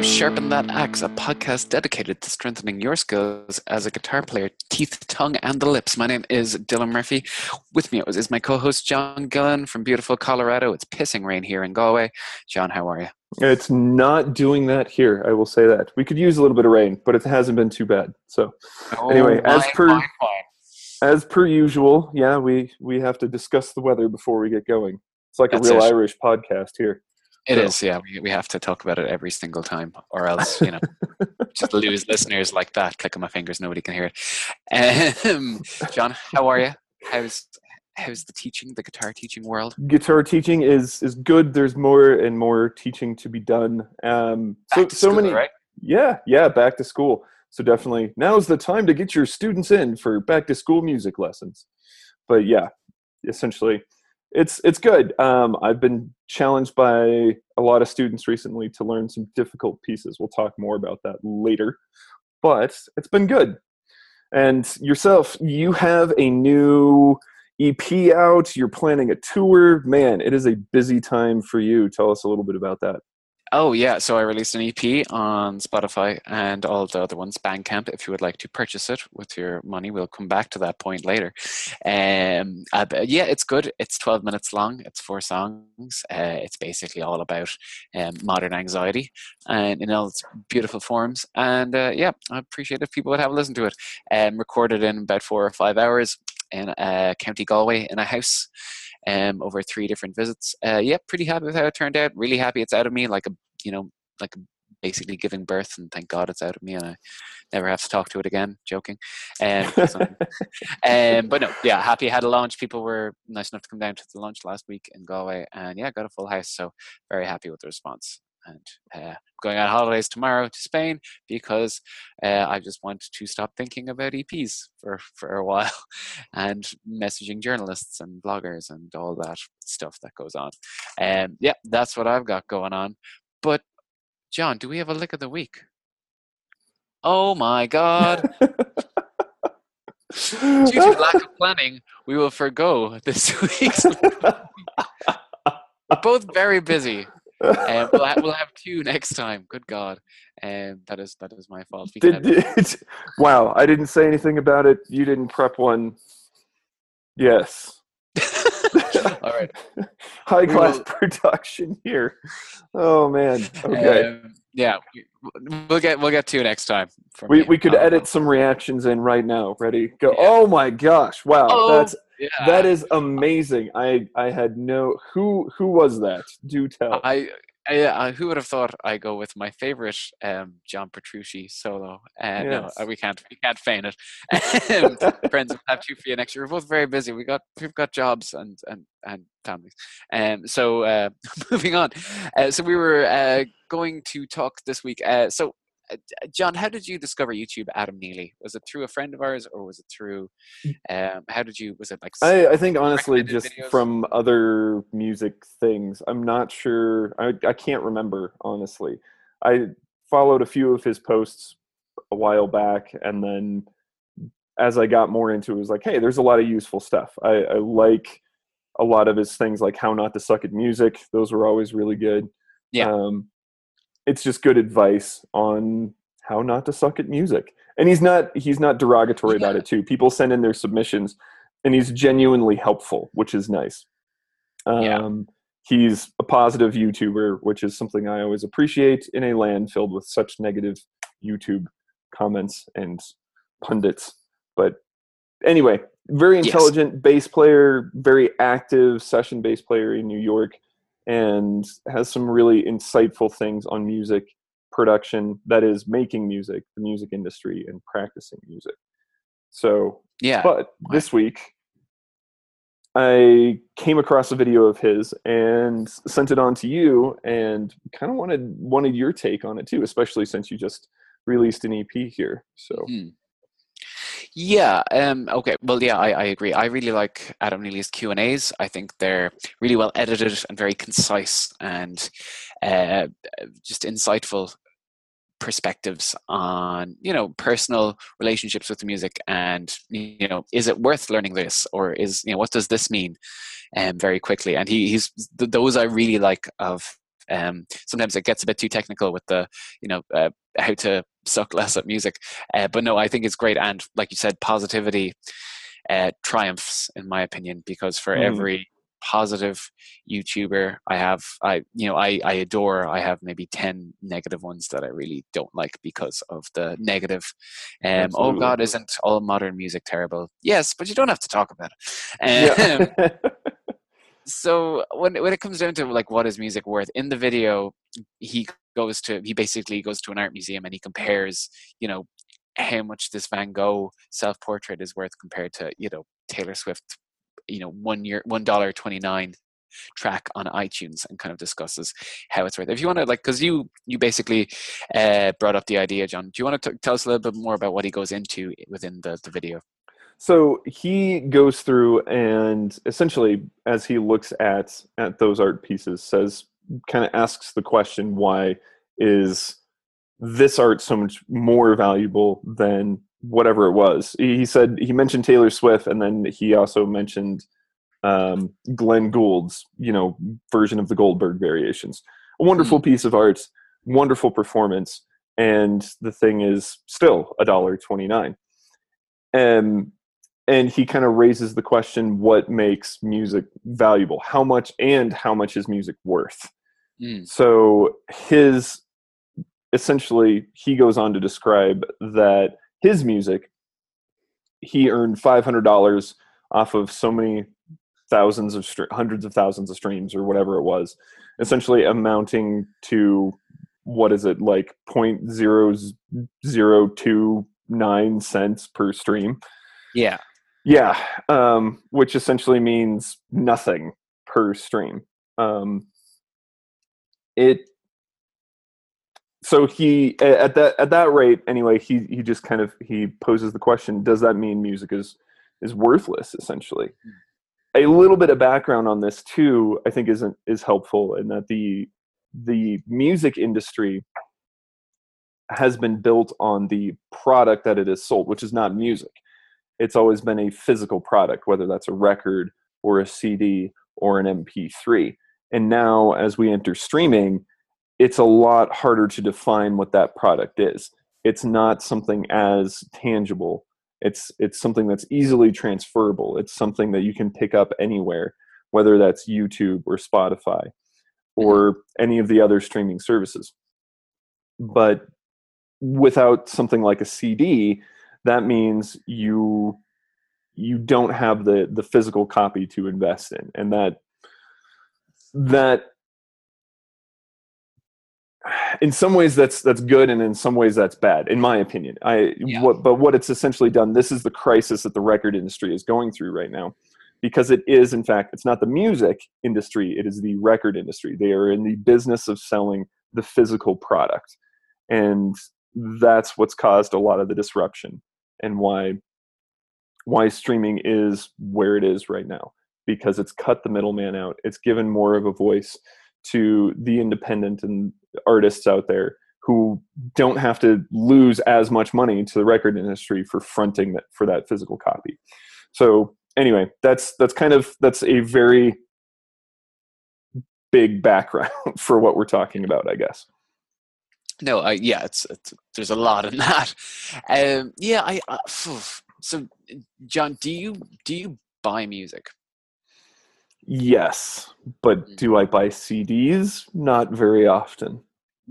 to Sharpen That Axe, a podcast dedicated to strengthening your skills as a guitar player, teeth, tongue, and the lips. My name is Dylan Murphy. With me is my co host, John Gillen from beautiful Colorado. It's pissing rain here in Galway. John, how are you? It's not doing that here, I will say that. We could use a little bit of rain, but it hasn't been too bad. So, Oh, anyway, as per as per usual, yeah, we we have to discuss the weather before we get going. It's like That's a real it. Irish podcast here. It So- is, yeah. We, we have to talk about it every single time, or else, you know, just lose listeners like that. Click on my fingers, nobody can hear it. Um, John, how are you? How's how's the teaching, the guitar teaching world? Guitar teaching is is good. There's more and more teaching to be done. Um, so so school, many, right? yeah, yeah, back to school. So definitely now's the time to get your students in for back to school music lessons. But yeah, essentially, it's it's good. Um, I've been challenged by a lot of students recently to learn some difficult pieces. We'll talk more about that later. But it's been good. And yourself, you have a new EP out. You're planning a tour. Man, it is a busy time for you. Tell us a little bit about that. Oh yeah, so I released an EP on Spotify and all the other ones, Bandcamp. If you would like to purchase it with your money, we'll come back to that point later. Um, uh, yeah, it's good. It's twelve minutes long. It's four songs. Uh, it's basically all about um, modern anxiety and in all its beautiful forms. And uh, yeah, I appreciate if people would have a listen to it. Um, recorded in about four or five hours in uh, County Galway in a house um, over three different visits. Uh, yeah, pretty happy with how it turned out. Really happy it's out of me, like a you know, like basically giving birth, and thank God it's out of me, and I never have to talk to it again. Joking, um, um, but no, yeah, happy I had a launch. People were nice enough to come down to the launch last week in Galway, and yeah, got a full house. So very happy with the response. And uh, going on holidays tomorrow to Spain because uh, I just want to stop thinking about EPs for for a while, and messaging journalists and bloggers and all that stuff that goes on. Um, yeah, that's what I've got going on. But John, do we have a lick of the week? Oh my God! Due to lack of planning, we will forego this week's. We're both very busy. Um, we'll, ha- we'll have two next time. Good God, um, that is that is my fault. We Did, wow, I didn't say anything about it. You didn't prep one. Yes. All right. High class will- production here. Oh man. Okay. Um, yeah, we- we'll get we'll get two next time. we me. we could edit some reactions in right now. Ready? Go. Yeah. Oh my gosh. Wow. Oh, That's yeah. that is amazing. I I had no who who was that? Do tell. I, I, uh, who would have thought I go with my favorite um, John Petrucci solo? Uh, Yes. uh, we can't. We can't feign it. Um, friends, we'll have two for you next year. We're both very busy. We got we've got jobs and and and families. Um, so uh, moving on. Uh, so we were uh, going to talk this week. Uh, so. Uh, John, how did you discover YouTube Adam Neely? Was it through a friend of ours, or was it through? Um, how did you? Was it like? I think honestly, just videos? from other music things, I'm not sure. I, I can't remember honestly. I followed a few of his posts a while back, and then as I got more into it, it was like, hey, there's a lot of useful stuff. I, I like a lot of his things, like how not to suck at music. Those were always really good. Yeah. Um, it's just good advice on how not to suck at music. And he's not he's not derogatory about it too. People send in their submissions and he's genuinely helpful, which is nice. Um, Yeah. He's a positive YouTuber, which is something I always appreciate in a land filled with such negative YouTube comments and pundits. But anyway, very Yes. intelligent bass player, very active session bass player in New York, and has some really insightful things on music production that is making music, the music industry, and practicing music. So yeah. but this week, I came across a video of his and sent it on to you, and kind of wanted wanted your take on it too, especially since you just released an EP here. So Mhm. Yeah. Um, okay. Well, yeah, I, I agree. I really like Adam Neely's Q and A's. I think they're really well edited and very concise and uh, just insightful perspectives on you know personal relationships with the music and you know is it worth learning this or is you know what does this mean um, very quickly and he, he's th- those i really like of Um, sometimes it gets a bit too technical with the you know uh, how to suck less at music. Uh, but no, I think it's great, and like you said, positivity uh, triumphs in my opinion because for mm. every positive YouTuber I have, I you know I I adore. I have maybe ten negative ones that I really don't like because of the negative. Um, oh God, isn't all modern music terrible? Yes, but you don't have to talk about it. Um, yeah. so when when it comes down to like what is music worth in the video, he goes to he basically goes to an art museum and he compares you know how much this Van Gogh self portrait is worth compared to you know Taylor Swift you know one year one dollar twenty nine track on iTunes and kind of discusses how it's worth. If you want to like, because you you basically uh, brought up the idea, John. Do you want to tell us a little bit more about what he goes into within the the video? So he goes through and essentially, as he looks at at those art pieces, says kind of asks the question, why is this art so much more valuable than whatever it was. He said he mentioned Taylor Swift, and then he also mentioned um, Glenn Gould's, you know, version of the Goldberg Variations. A wonderful mm-hmm. piece of art, wonderful performance, and the thing is still a dollar twenty nine. And and he kind of raises the question: What makes music valuable? How much and how much is music worth? Mm. So his essentially he goes on to describe that his music, he earned five hundred dollars off of so many thousands of hundreds of thousands of streams or whatever it was, essentially amounting to what is it like point zero zero two nine cents per stream. Yeah. Yeah, um, which essentially means nothing per stream. Um, it so he at that at that rate anyway he he just kind of he poses the question does that mean music is is worthless essentially a little bit of background on this too i think isn't is helpful in that the the music industry has been built on the product that it is sold which is not music it's always been a physical product whether that's a record or a cd or an mp3 and now as we enter streaming it's a lot harder to define what that product is. It's not something as tangible. It's it's something that's easily transferable. It's something that you can pick up anywhere, whether that's YouTube or Spotify or mm-hmm. any of the other streaming services. But without something like a CD, that means you you don't have the the physical copy to invest in. And that that in some ways that's that's good and in some ways that's bad in my opinion. I yeah. what but what it's essentially done this is the crisis that the record industry is going through right now. Because it is in fact it's not the music industry it is the record industry. They are in the business of selling the physical product. And that's what's caused a lot of the disruption and why why streaming is where it is right now because it's cut the middleman out it's given more of a voice to the independent and artists out there who don't have to lose as much money to the record industry for fronting that for that physical copy. So anyway, that's that's kind of that's a very big background for what we're talking about, I guess. No, uh, yeah, it's, it's, there's a lot in that. Um, yeah, I uh, so John, do you do you buy music? Yes, but mm. do I buy CDs? Not very often.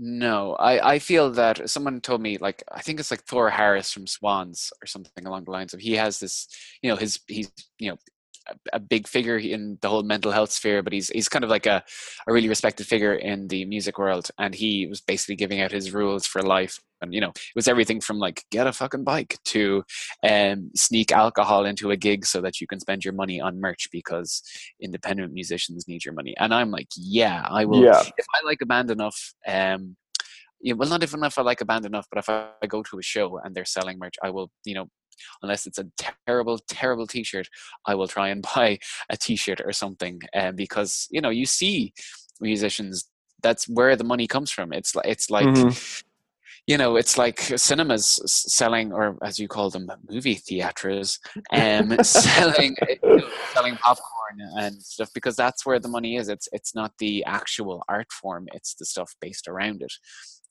No, I, I feel that someone told me like I think it's like Thor Harris from Swans or something along the lines of he has this you know his he's you know a, big figure in the whole mental health sphere, but he's he's kind of like a, a really respected figure in the music world, and he was basically giving out his rules for life. And you know, it was everything from like get a fucking bike to um, sneak alcohol into a gig so that you can spend your money on merch because independent musicians need your money. And I'm like, yeah, I will. Yeah. If I like a band enough, um, you know, well, not even if I like a band enough, but if I, I go to a show and they're selling merch, I will, you know, unless it's a terrible, terrible T-shirt, I will try and buy a T-shirt or something. Um, because you know, you see musicians. That's where the money comes from. It's like it's like. Mm-hmm you know, it's like cinemas selling, or as you call them, movie theaters, um, selling you know, selling popcorn and stuff because that's where the money is. It's it's not the actual art form; it's the stuff based around it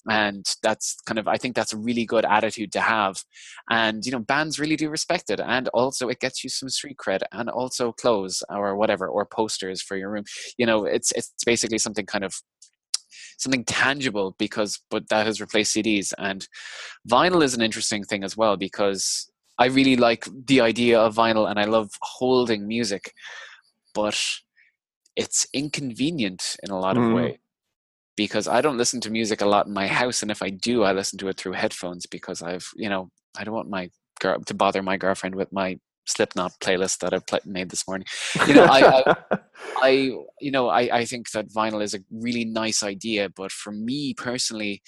and that's kind of i think that's a really good attitude to have. And you know bands really do respect it. And also it gets you some street cred and also clothes or whatever or posters for your room. You know it's it's basically something kind of something tangible because but that has replaced CDs and vinyl is an interesting thing as well because I really like the idea of vinyl and I love holding music but it's inconvenient in a lot of mm. ways because I don't listen to music a lot in my house and if I do I listen to it through headphones because I've you know I don't want my girl to bother my girlfriend with my Slipknot playlist that I've made this morning. You know, I, I, I, you know, I, I think that vinyl is a really nice idea, but for me personally,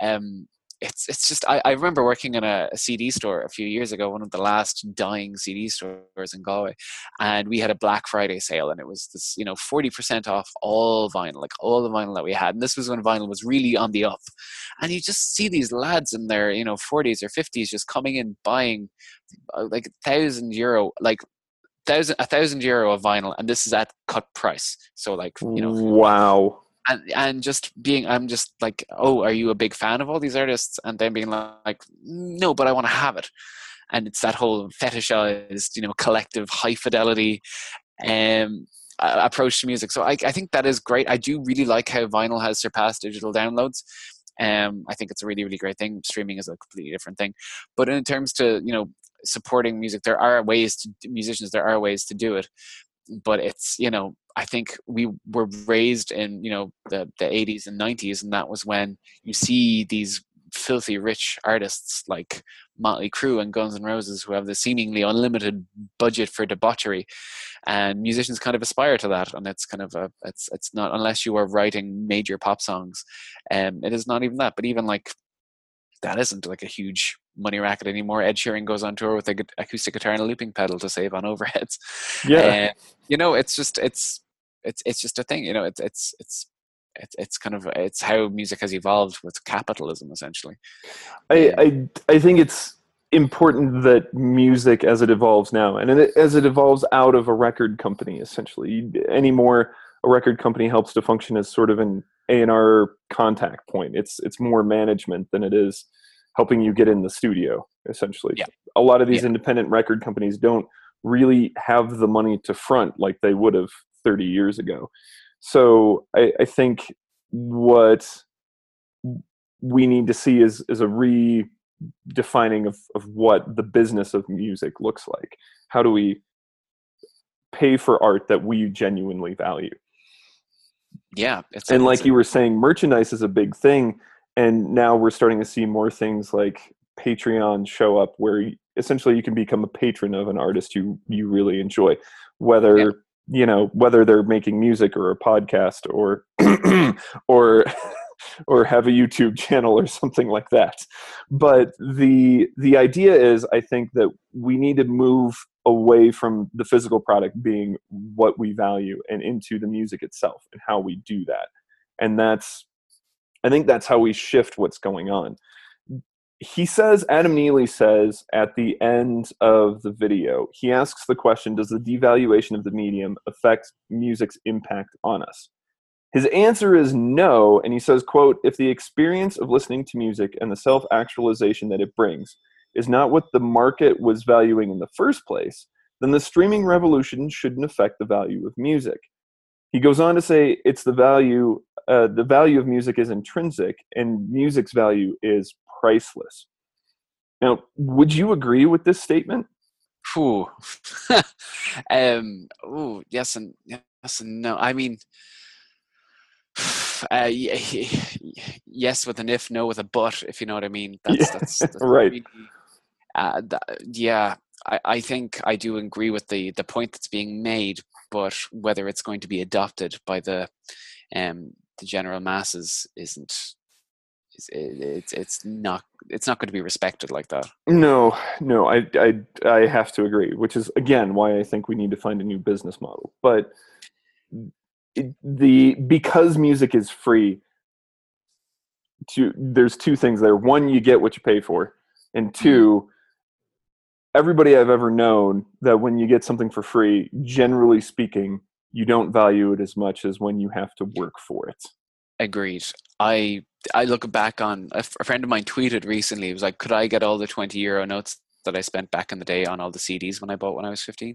um, it's it's just I, I remember working in a, CD store a few years ago, one of the last dying CD stores in Galway, and we had a Black Friday sale, and it was this you know forty percent off all vinyl, like all the vinyl that we had, and this was when vinyl was really on the up, and you just see these lads in their you know forties or fifties just coming in buying uh, like a thousand euro, like thousand a thousand euro of vinyl, and this is at cut price, so like you know wow and and just being i'm just like oh are you a big fan of all these artists and then being like no but i want to have it and it's that whole fetishized you know collective high fidelity um approach to music so I, I think that is great i do really like how vinyl has surpassed digital downloads um, I think it's a really, really great thing. Streaming is a completely different thing. But in terms to you know supporting music, there are ways to musicians. There are ways to do it but it's you know I think we were raised in you know the the 80s and 90s, and that was when you see these filthy rich artists like Motley Crue and Guns N' Roses who have the seemingly unlimited budget for debauchery, and musicians kind of aspire to that. And it's kind of a it's it's not unless you are writing major pop songs, and um, it is not even that. But even like that isn't like a huge money racket anymore. Ed Sheeran goes on tour with a acoustic guitar and a looping pedal to save on overheads. Yeah, uh, you know, it's just it's it's it's just a thing. You know, it's it's it's it's it's kind of it's how music has evolved with capitalism essentially. I I I think it's important that music as it evolves now and as it evolves out of a record company essentially anymore a record company helps to function as sort of an a&R contact point it's it's more management than it is helping you get in the studio essentially yeah. a lot of these yeah. independent record companies don't really have the money to front like they would have 30 years ago. So i, I think what we need to see is is a redefining of, of what the business of music looks like. How do we pay for art that we genuinely value? Yeah and like you were saying merchandise is a big thing and now we're starting to see more things like patreon show up where essentially you can become a patron of an artist you you really enjoy. Whether yeah. You know whether they're making music or a podcast or or or have a youtube channel or something like that but the the idea is i think that we need to move away from the physical product being what we value and into the music itself and how we do that and that's I think that's how we shift what's going on. He says, Adam Neely says at the end of the video, he asks the question Does the devaluation of the medium affect music's impact on us? His answer is no, and he says, quote, if the experience of listening to music and the self-actualization that it brings is not what the market was valuing in the first place, then the streaming revolution shouldn't affect the value of music. He goes on to say it's the value uh, the value of music is intrinsic and music's value is priceless. Now, would you agree with this statement? Ooh. um, ooh, yes and yes and no. I mean, uh, yes with an if, no with a but. If you know what I mean. That's, yeah, that's, that's right. Really, uh, that, yeah, I, I think I do agree with the the point that's being made, but whether it's going to be adopted by the um, the general masses isn't it's it's not it's not going to be respected like that. No, no, I I I have to agree. Which is again why I think we need to find a new business model. But the because music is free, two there's two things there. One, you get what you pay for, and Mm-hmm. two, everybody I've ever known that when you get something for free, generally speaking, you don't value it as much as when you have to work for it. Agreed. I I look back on a, f- a friend of mine tweeted recently. He was like, "Could I get all the twenty euro notes that I spent back in the day on all the CDs when I bought when I was 15?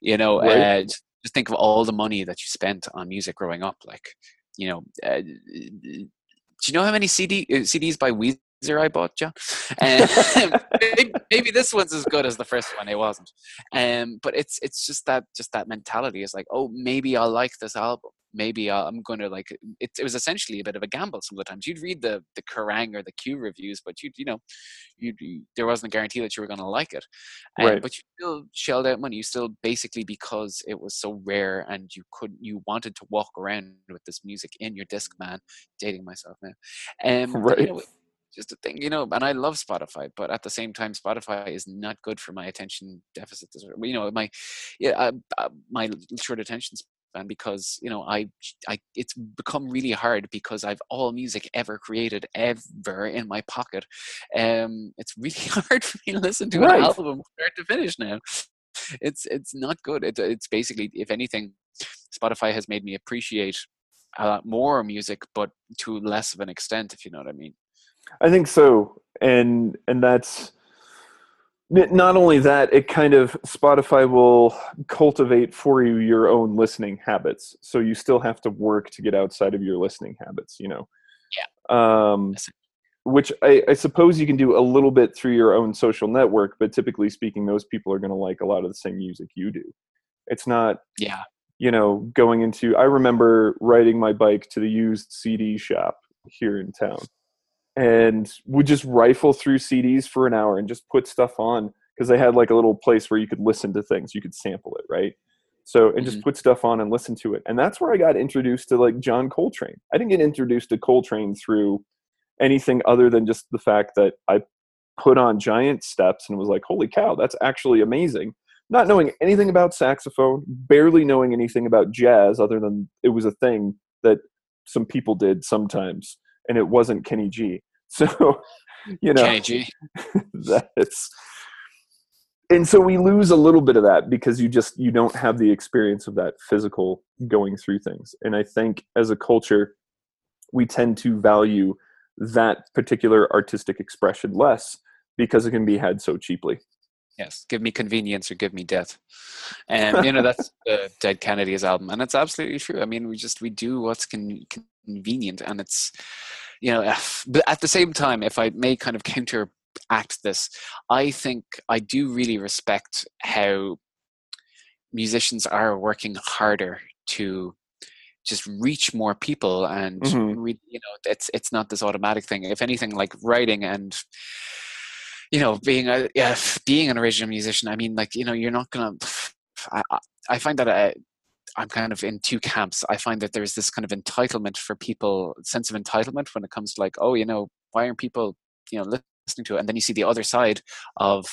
You know, Right. uh, just just think of all the money that you spent on music growing up. Like, you know, uh, do you know how many CD uh, CDs by Weezer I bought, John? Um, maybe, maybe this one's as good as the first one. It wasn't. Um, but it's it's just that just that mentality is like, oh, maybe I'll like this album. Maybe I'll, I'm going to like it. It was essentially a bit of a gamble. Some of the times you'd read the the Kerrang or the Q reviews, but you you know, you there wasn't a guarantee that you were going to like it. Um, Right. But you still shelled out money. You still basically because it was so rare and you couldn't you wanted to walk around with this music in your disc man. Dating myself now. Um, Right. You know, just a thing, you know, and I love Spotify, but at the same time, Spotify is not good for my attention deficit disorder. You know, my, yeah, uh, uh, my short attention span because you know I, I, it's become really hard because I've all music ever created ever in my pocket. Um, it's really hard for me to listen to Right. an album start to finish now. It's it's not good. It, it's basically, if anything, Spotify has made me appreciate a lot more music, but to less of an extent, if you know what I mean. I think so, and and that's not only that. It kind of Spotify will cultivate for you your own listening habits. So you still have to work to get outside of your listening habits. You know. Yeah. Um, which I, I suppose you can do a little bit through your own social network, but typically speaking, those people are going to like a lot of the same music you do. It's not Yeah. you know, going into, I remember riding my bike to the used CD shop here in town and would just rifle through CDs for an hour and just put stuff on because they had like a little place where you could listen to things, you could sample it, right? So, and just Mhm. put stuff on and listen to it. And that's where I got introduced to like John Coltrane. I didn't get introduced to Coltrane through anything other than just the fact that I put on giant steps and was like, holy cow, that's actually amazing not knowing anything about saxophone, barely knowing anything about jazz, other than it was a thing that some people did sometimes, and it wasn't Kenny G. So, you know, Kenny G. that's and so we lose a little bit of that because you just you don't have the experience of that physical going through things and i think as a culture we tend to value that particular artistic expression less because it can be had so cheaply Yes, give me convenience or give me death. And you know that's the Dead Kennedy's album, and it's absolutely true. I mean, we just we do what's con- convenient, and it's you know, eh, but at the same time, if I may kind of counteract this, I think I do really respect how musicians are working harder to just reach more people and Mhm. re- you know it's it's not this automatic thing if anything like writing and you know being a yeah, being an original musician i mean like you know you're not gonna i, I- I find that I, i'm kind of in two camps. I find that there's this kind of entitlement for people sense of entitlement when it comes to like oh you know why aren't people you know listening to it? And then you see the other side of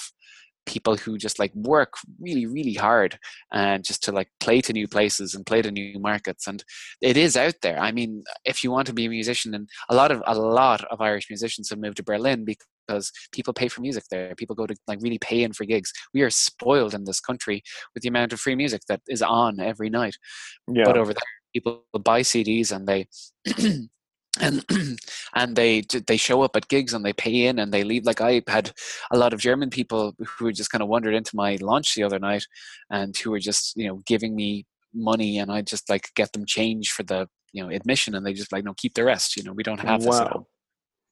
people who just like work really really hard and just to like play to new places and play to new markets and it is out there. I mean if you want to be a musician and a lot of a lot of irish musicians have moved to berlin because people pay for music there people go to like really pay in for gigs. We are spoiled in this country with the amount of free music that is on every night. Yeah. but over there people buy cds and they and and they they show up at gigs and they pay in and they leave. Like i had a lot of german people who were just kind of wandered into my lunch the other night and who were just you know giving me money and i just like get them change for the you know admission and they just like no keep the rest you know we don't have this at wow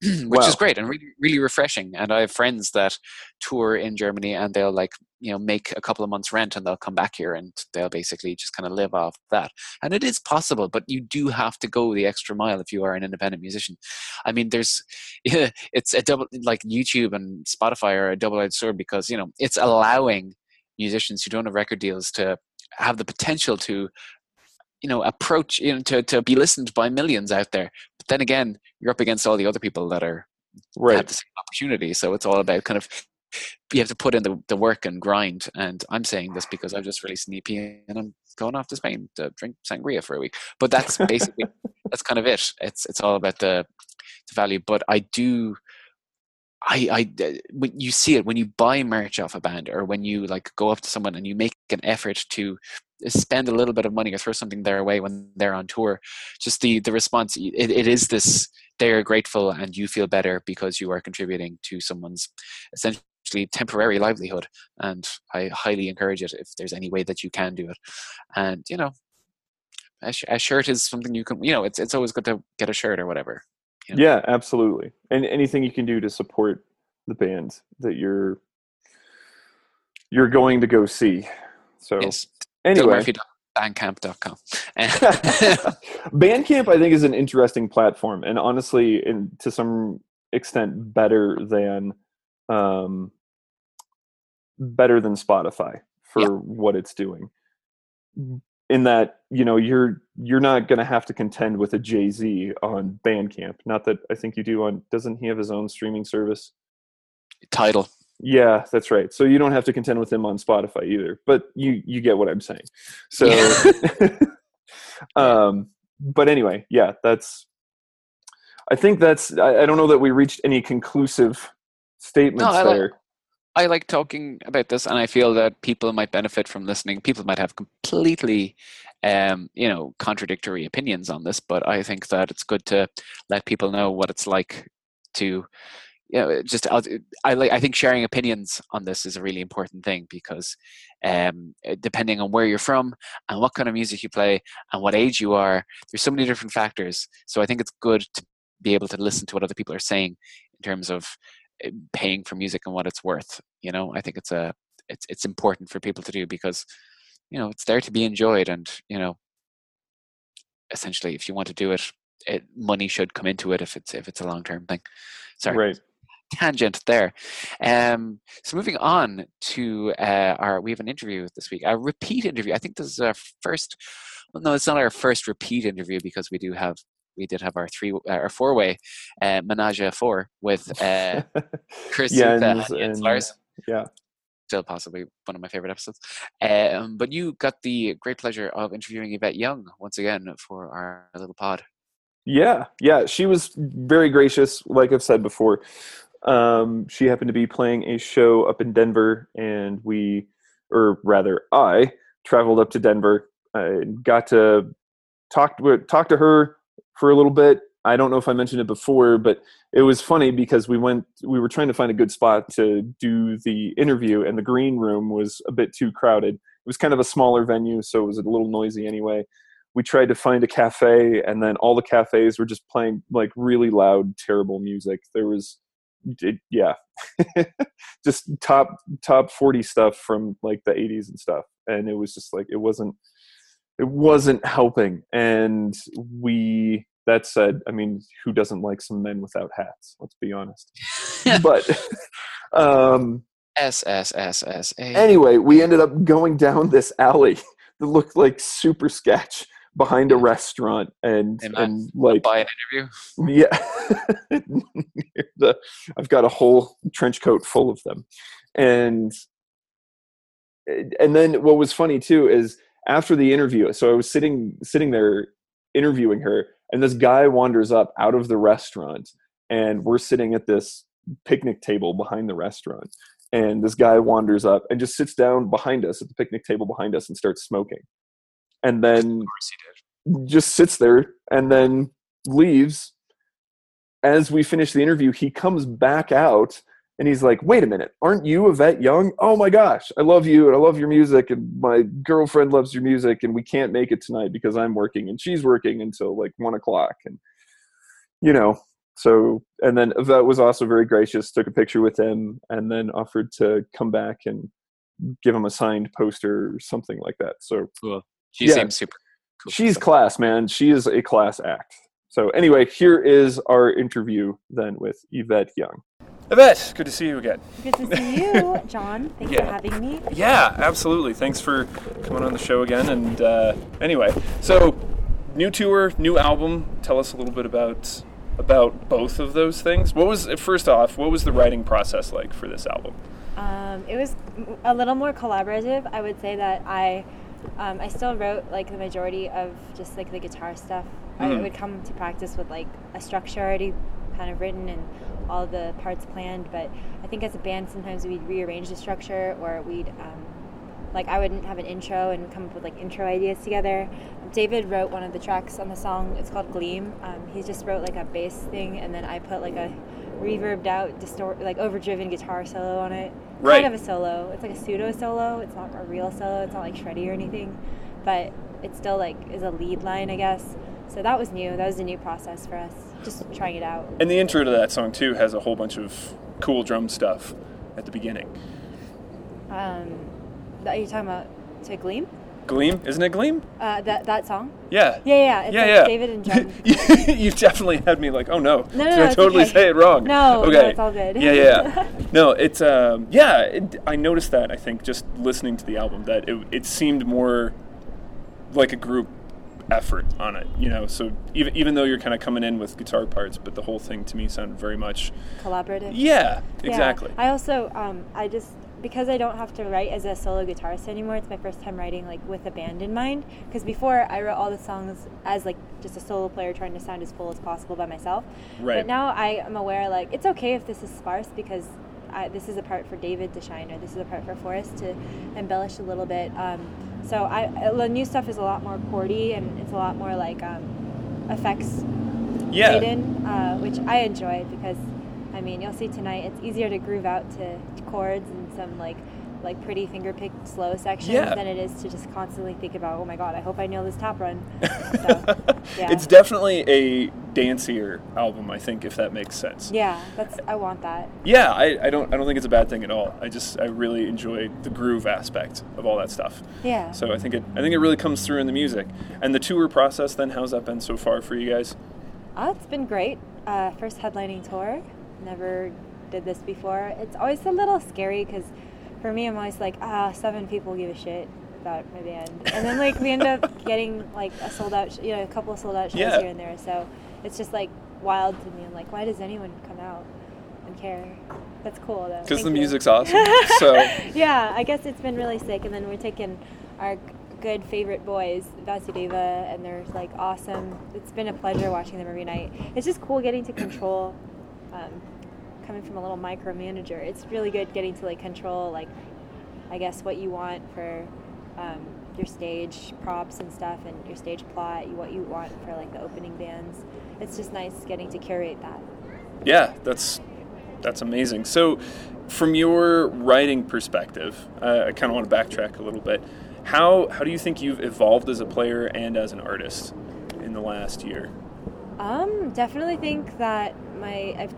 which is great and really, really refreshing. And I have friends that tour in Germany and they'll like, you know, make a couple of months rent and they'll come back here and they'll basically just kind of live off that. And it is possible, but you do have to go the extra mile if you are an independent musician. I mean, there's, it's a double, like YouTube and Spotify are a double edged sword because, you know, it's allowing musicians who don't have record deals to have the potential to you know approach you know to, to be listened by millions out there then again you're up against all the other people that are have the same opportunity so it's all about kind of you have to put in the, the work and grind and i'm saying this because i've just released an ep and i'm going off to spain to drink sangria for a week but that's basically that's kind of it it's it's all about the the value. But I do. I, I, when you see it when you buy merch off a band, or when you like go up to someone and you make an effort to uh, spend a little bit of money or throw something their way when they're on tour, just the the response. It, it is this they're grateful and you feel better because you are contributing to someone's essentially temporary livelihood and i highly encourage it if there's any way that you can do it and you know a, sh- a shirt is something you can you know it's it's always good to get a shirt or whatever you know? yeah absolutely and anything you can do to support the band that you're you're going to go see so yes. anyway bandcamp.com bandcamp i think is an interesting platform and honestly in, to some extent better than um, better than spotify for Yeah. what it's doing in that you know you're you're not going to have to contend with a jay-z on bandcamp not that i think you do on doesn't he have his own streaming service Tidal yeah, that's right. So you don't have to contend with him on Spotify either, but you you get what I'm saying. So, um, but anyway, yeah, that's. I think that's. I, I don't know that we reached any conclusive statements like- there. I like talking about this, and I feel that people might benefit from listening. People might have completely, um, you know, contradictory opinions on this, but I think that it's good to let people know what it's like to, you know, just I'll- I like. I think sharing opinions on this is a really important thing because, um, depending on where you're from and what kind of music you play and what age you are, there's so many different factors. So I think it's good to be able to listen to what other people are saying in terms of uh, paying for music and what it's worth you know? I think it's a it's it's important for people to do because you know it's there to be enjoyed and you know essentially if you want to do it, it money should come into it if it's if it's a long term thing. Sorry Right. tangent there. Um so moving on to uh our we have an interview this week a repeat interview. I think this is our first well, no it's not our first repeat interview because we do have we did have our three uh, our four way uh menage a four with uh chris and Jens Jens and- Lars yeah. still possibly one of my favorite episodes. Um, but you got the great pleasure of interviewing Yvette Young once again for our little pod. Yeah, yeah, she was very gracious. Like I've said before, um, she happened to be playing a show up in Denver, and we, or rather, I traveled up to Denver. I got to talk to talk to her for a little bit. I don't know if I mentioned it before, but it was funny because we went. We were trying to find a good spot to do the interview, and the green room was a bit too crowded. It was kind of a smaller venue, so it was a little noisy anyway we tried to find a cafe and then all the cafes were just playing like really loud terrible music there was it, yeah just top top 40 stuff from like the 80s and stuff and it was just like it wasn't it wasn't helping and we that said i mean who doesn't like some men without hats? Let's be honest. But um S S S S A. anyway, we ended up going down this alley that looked like super sketch behind a restaurant and man, and like Buy an interview. yeah. The, i've got a whole trench coat full of them. And and then what was funny too is after the interview so i was sitting sitting there interviewing her and this guy wanders up out of the restaurant and we're sitting at this picnic table behind the restaurant and this guy wanders up and just sits down behind us at the picnic table behind us and starts smoking and then Of course he did. just sits there and then leaves. As we finish the interview, he comes back out and he's like, Wait a minute, aren't you Yvette Young? Oh my gosh, I love you and I love your music, and my girlfriend loves your music, and we can't make it tonight because I'm working and she's working until like one o'clock. And you know, so and then Yvette was also very gracious, took a picture with him, and then offered to come back and give him a signed poster or something like that. So She Yeah. seems super cool. She's class, man. She is a class act. So anyway, here is our interview then with Yvette Young. Yvette, good to see you again. Good to see you, John. Thanks Yeah. for having me. Yeah, absolutely. Thanks for coming on the show again. And uh, anyway, so new tour, new album. Tell us a little bit about about both of those things. What was first off? What was the writing process like for this album? Um, it was a little more collaborative. I would say that I, um, I still wrote like the majority of just like the guitar stuff. I Mhm. would come to practice with like a structure already kind of written and all the parts planned. But I think as a band, sometimes we'd rearrange the structure or we'd um, like I wouldn't have an intro and come up with like intro ideas together. David wrote one of the tracks on the song. It's called Gleam. Um, he just wrote like a bass thing, and then I put like a reverbed out, distort, like overdriven guitar solo on it. Right. Kind of a solo. It's like a pseudo solo. It's not a real solo. It's not like shreddy or anything, but it still like is a lead line, I guess. So that was new. That was a new process for us. Just trying it out. And the intro to that song too has a whole bunch of cool drum stuff at the beginning. Um, are you talking about to Gleam? Gleam, isn't it Gleam? Uh, that that song? Yeah. Yeah, yeah. It's yeah, like yeah. David and John. you definitely had me like, oh no, No, no, no, I totally okay. say it wrong? No, no, okay, it's all good. Yeah, yeah. no, it's um, yeah. It, I noticed that. I think just listening to the album that it, it seemed more like a group effort on it. You know, so even even though you're kind of coming in with guitar parts, but the whole thing to me sounded very much Collaborative. yeah, Yeah. exactly. I also, um, I just because I don't have to write as a solo guitarist anymore. It's my first time writing like with a band in mind. Because before I wrote all the songs as like just a solo player trying to sound as full as possible by myself. Right. But now I am aware like it's okay if this is sparse because. I, this is a part for David to shine, or this is a part for Forrest to embellish a little bit. Um, so I, the new stuff is a lot more chordy and it's a lot more like um, effects yeah. laden, uh, which I enjoy because I mean you'll see tonight it's easier to groove out to chords and some like like pretty finger picked slow sections Yeah. than it is to just constantly think about oh my god I hope I nail this top run. So, yeah. It's definitely a dancier album, I think, if that makes sense. yeah, that's I want that. Yeah, I, I don't I don't think it's a bad thing at all. I just I really enjoy the groove aspect of all that stuff. Yeah. So I think it I think it really comes through in the music. And the tour process then, how's that been so far for you guys? Oh, it's been great. Uh, first headlining tour. Never did this before. It's always a little scary because for me, I'm always like, ah, seven people give a shit about my band, and then like we end up getting like a sold out, sh- you know, a couple of sold out shows Yeah. here and there. So it's just like wild to me. I'm like, why does anyone come out and care? That's cool though. Because the you. music's awesome. so yeah, I guess it's been really sick. And then we're taking our good favorite boys, Vasudeva, and they're like awesome. It's been a pleasure watching them every night. It's just cool getting to control. Um, coming from a little micromanager, it's really good getting to like control like, I guess what you want for um, your stage props and stuff, and your stage plot, what you want for like the opening bands. It's just nice getting to curate that. yeah, that's that's amazing. So, from your writing perspective, uh, I kind of want to backtrack a little bit. How how do you think you've evolved as a player and as an artist in the last year? Um, definitely think that my I've,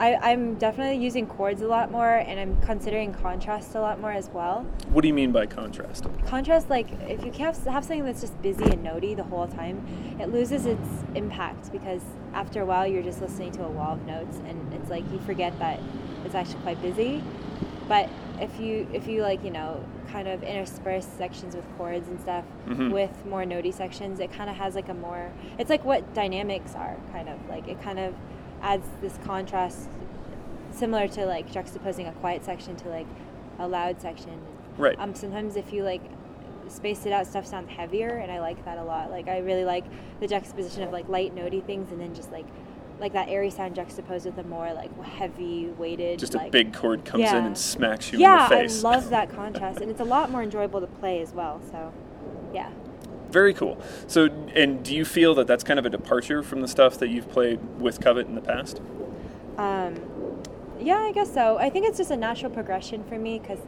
I I'm definitely using chords a lot more, and I'm considering contrast a lot more as well. What do you mean by contrast? Contrast, like if you have have something that's just busy and notey the whole time, it loses its impact because after a while you're just listening to a wall of notes, and it's like you forget that it's actually quite busy. But if you if you like you know kind of intersperse sections with chords and stuff Mhm. with more notey sections, it kind of has like a more it's like what dynamics are kind of like it kind of adds this contrast similar to like juxtaposing a quiet section to like a loud section. Right. Um, sometimes if you like space it out, stuff sounds heavier, and I like that a lot. Like I really like the juxtaposition of like light notey things, and then just like like that airy sound juxtaposed with a more like heavy weighted. Just like, a big chord comes in and smacks you yeah, in the face. I love that contrast, and it's a lot more enjoyable to play as well. So, yeah. Very cool. So, and do you feel that that's kind of a departure from the stuff that you've played with Covet in the past? Um, yeah, I guess so. I think it's just a natural progression for me because,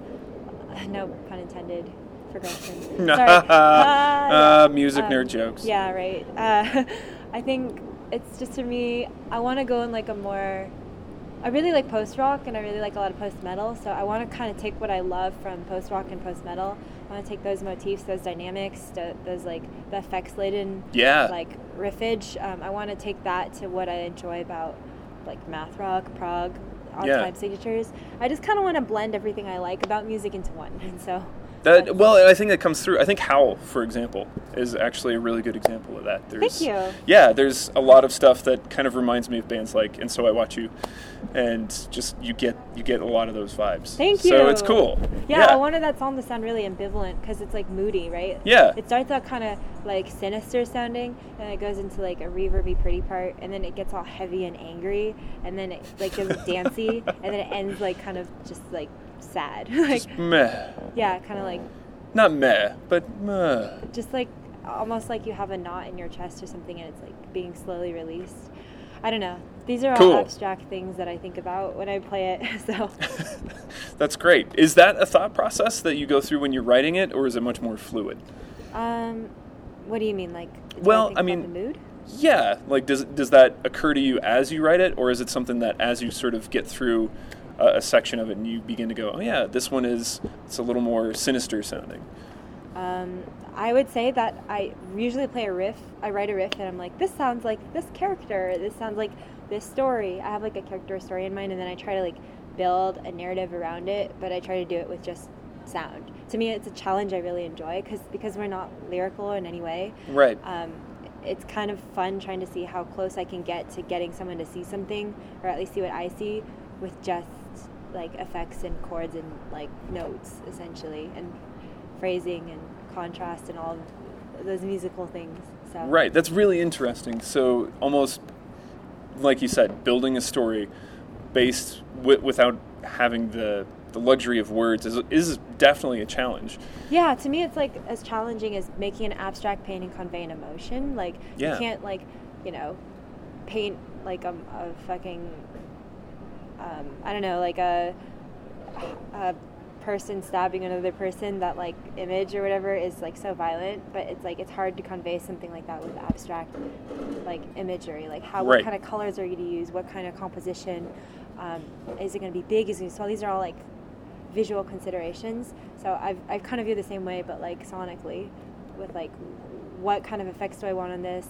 no pun intended, progression. Sorry. uh, yeah. music Um, nerd jokes. Yeah, right. Uh, I think it's just for me. I want to go in like a more. I really like post rock and I really like a lot of post metal. So I want to kind of take what I love from post rock and post metal. I want to take those motifs, those dynamics, tho- those like the effects laden Yeah. like riffage. Um, I want to take that to what I enjoy about like math rock, prog, all Yeah. time signatures. I just kind of want to blend everything I like about music into one. And so That, well, and I think that comes through. I think Howl, for example, is actually a really good example of that. There's, Thank you. Yeah, there's a lot of stuff that kind of reminds me of bands like And So I Watch You, and just you get you get a lot of those vibes. Thank you. So it's cool. Yeah, I wanted that song to sound really ambivalent because it's like moody, right? Yeah. It starts out kind of like sinister sounding, and it goes into like a reverby pretty part, and then it gets all heavy and angry, and then it like goes dancey, and then it ends like kind of just like sad, like Just meh. yeah, kind of like Not meh, but meh. just like almost like you have a knot in your chest or something, and it's like being slowly released. I don't know. These are Cool. all abstract things that I think about when I play it. So That's great. Is that a thought process that you go through when you're writing it, or is it much more fluid? Um, what do you mean, like? Well, think I mean- the mood. Yeah, like does does that occur to you as you write it, or is it something that as you sort of get through a, a section of it and you begin to go, oh yeah, this one is it's a little more sinister sounding. Um, I would say that I usually play a riff. I write a riff, and I'm like, this sounds like this character. This sounds like this story. I have like a character story in mind, and then I try to like build a narrative around it. But I try to do it with just sound. To me, it's a challenge I really enjoy because because we're not lyrical in any way. Right. um, it's kind of fun trying to see how close I can get to getting someone to see something, or at least see what I see, with just like effects and chords and like notes essentially, and phrasing and contrast and all those musical things. So Right. That's really interesting. So almost like you said, building a story based wi- without having the the luxury of words is is definitely a challenge. Yeah, to me, it's like as challenging as making an abstract painting convey an emotion. Like Yeah. you can't like, you know, paint like a, a fucking, um, I don't know, like a, a person stabbing another person. That like image or whatever is like so violent, but it's like it's hard to convey something like that with abstract like imagery. Like how Right. what kind of colors are you going to use? What kind of composition? Um, is it going to be big? Is it so? These are all like visual considerations. So I've, I've kind of viewed the same way, but like sonically, with like what kind of effects do I want on this?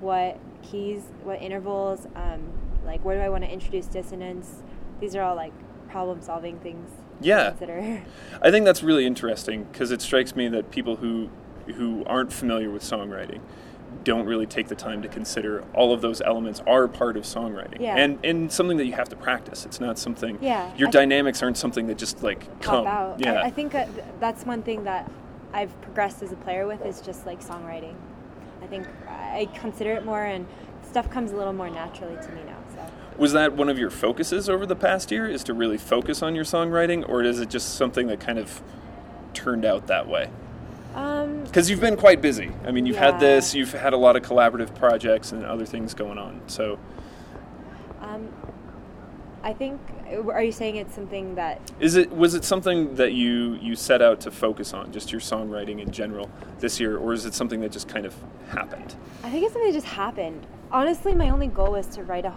What keys? What intervals? Um, like where do I want to introduce dissonance? These are all like problem solving things. Yeah. Consider. I think that's really interesting because it strikes me that people who who aren't familiar with songwriting don't really take the time to consider all of those elements are part of songwriting Yeah. and and something that you have to practice. It's not something Yeah, your I- dynamics aren't something that just like come. Out. Yeah. I, I think that's one thing that I've progressed as a player with is just like songwriting. I think I consider it more, and stuff comes a little more naturally to me now. Was that one of your focuses over the past year? Is to really focus on your songwriting, or is it just something that kind of turned out that way? Um, Because you've been quite busy. I mean, you've had this, you've had a lot of collaborative projects and other things going on. So, Um, I think. Are you saying it's something that? is it was it something that you you set out to focus on, just your songwriting in general this year, or is it something that just kind of happened? I think it's something that just happened. Honestly, my only goal was to write a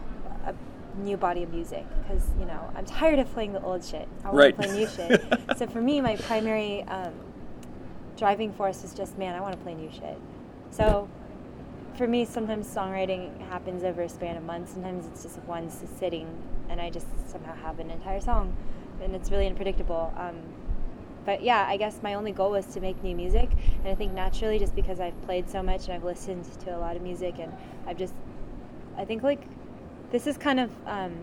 new body of music because you know I'm tired of playing the old shit. I want Right. to play new shit. so for me, my primary um, driving force is just, man, I want to play new shit. So for me, sometimes songwriting happens over a span of months. Sometimes it's just one sitting, and I just somehow have an entire song, and it's really unpredictable. Um, but yeah, I guess my only goal was to make new music, and I think naturally, just because I've played so much and I've listened to a lot of music, and I've just, I think like, this is kind of um,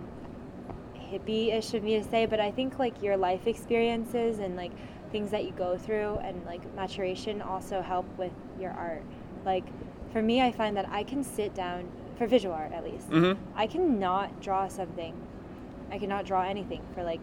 hippie-ish of me to say, but I think like your life experiences and like things that you go through and like maturation also help with your art. Like for me, I find that I can sit down for visual art at least. Mhm. I cannot draw something. I cannot draw anything for like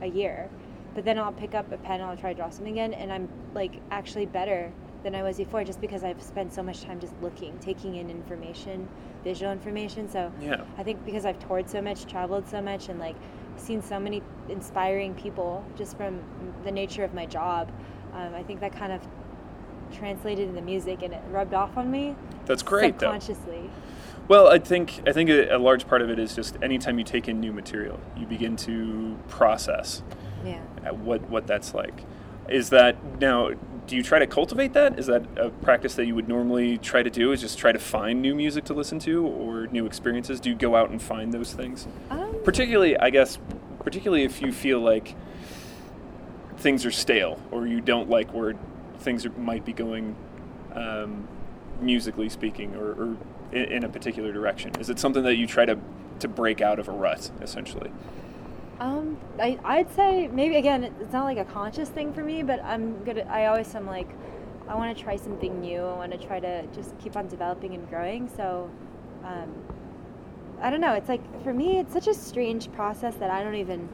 a year. But then I'll pick up a pen and I'll try to draw something again and I'm like actually better than I was before just because I've spent so much time just looking, taking in information, visual information. So Yeah. I think because I've toured so much, traveled so much, and like seen so many inspiring people just from the nature of my job, um, I think that kind of translated into music and it rubbed off on me That's great, though. subconsciously. Well, I think I think a, a large part of it is just anytime you take in new material, you begin to process Yeah. what what that's like. Is that now? Do you try to cultivate that? Is that a practice that you would normally try to do? Is just try to find new music to listen to or new experiences? Do you go out and find those things? Um, Particularly, I guess, particularly if you feel like things are stale or you don't like where things are, might be going, um, musically speaking, or, or in, in a particular direction. Is it something that you try to to break out of a rut, essentially? Um, I, I'd say maybe again, it's not like a conscious thing for me, but I'm good. At, I always am like, I want to try something new. I want to try to just keep on developing and growing. So, um, I don't know. It's like for me, it's such a strange process that I don't even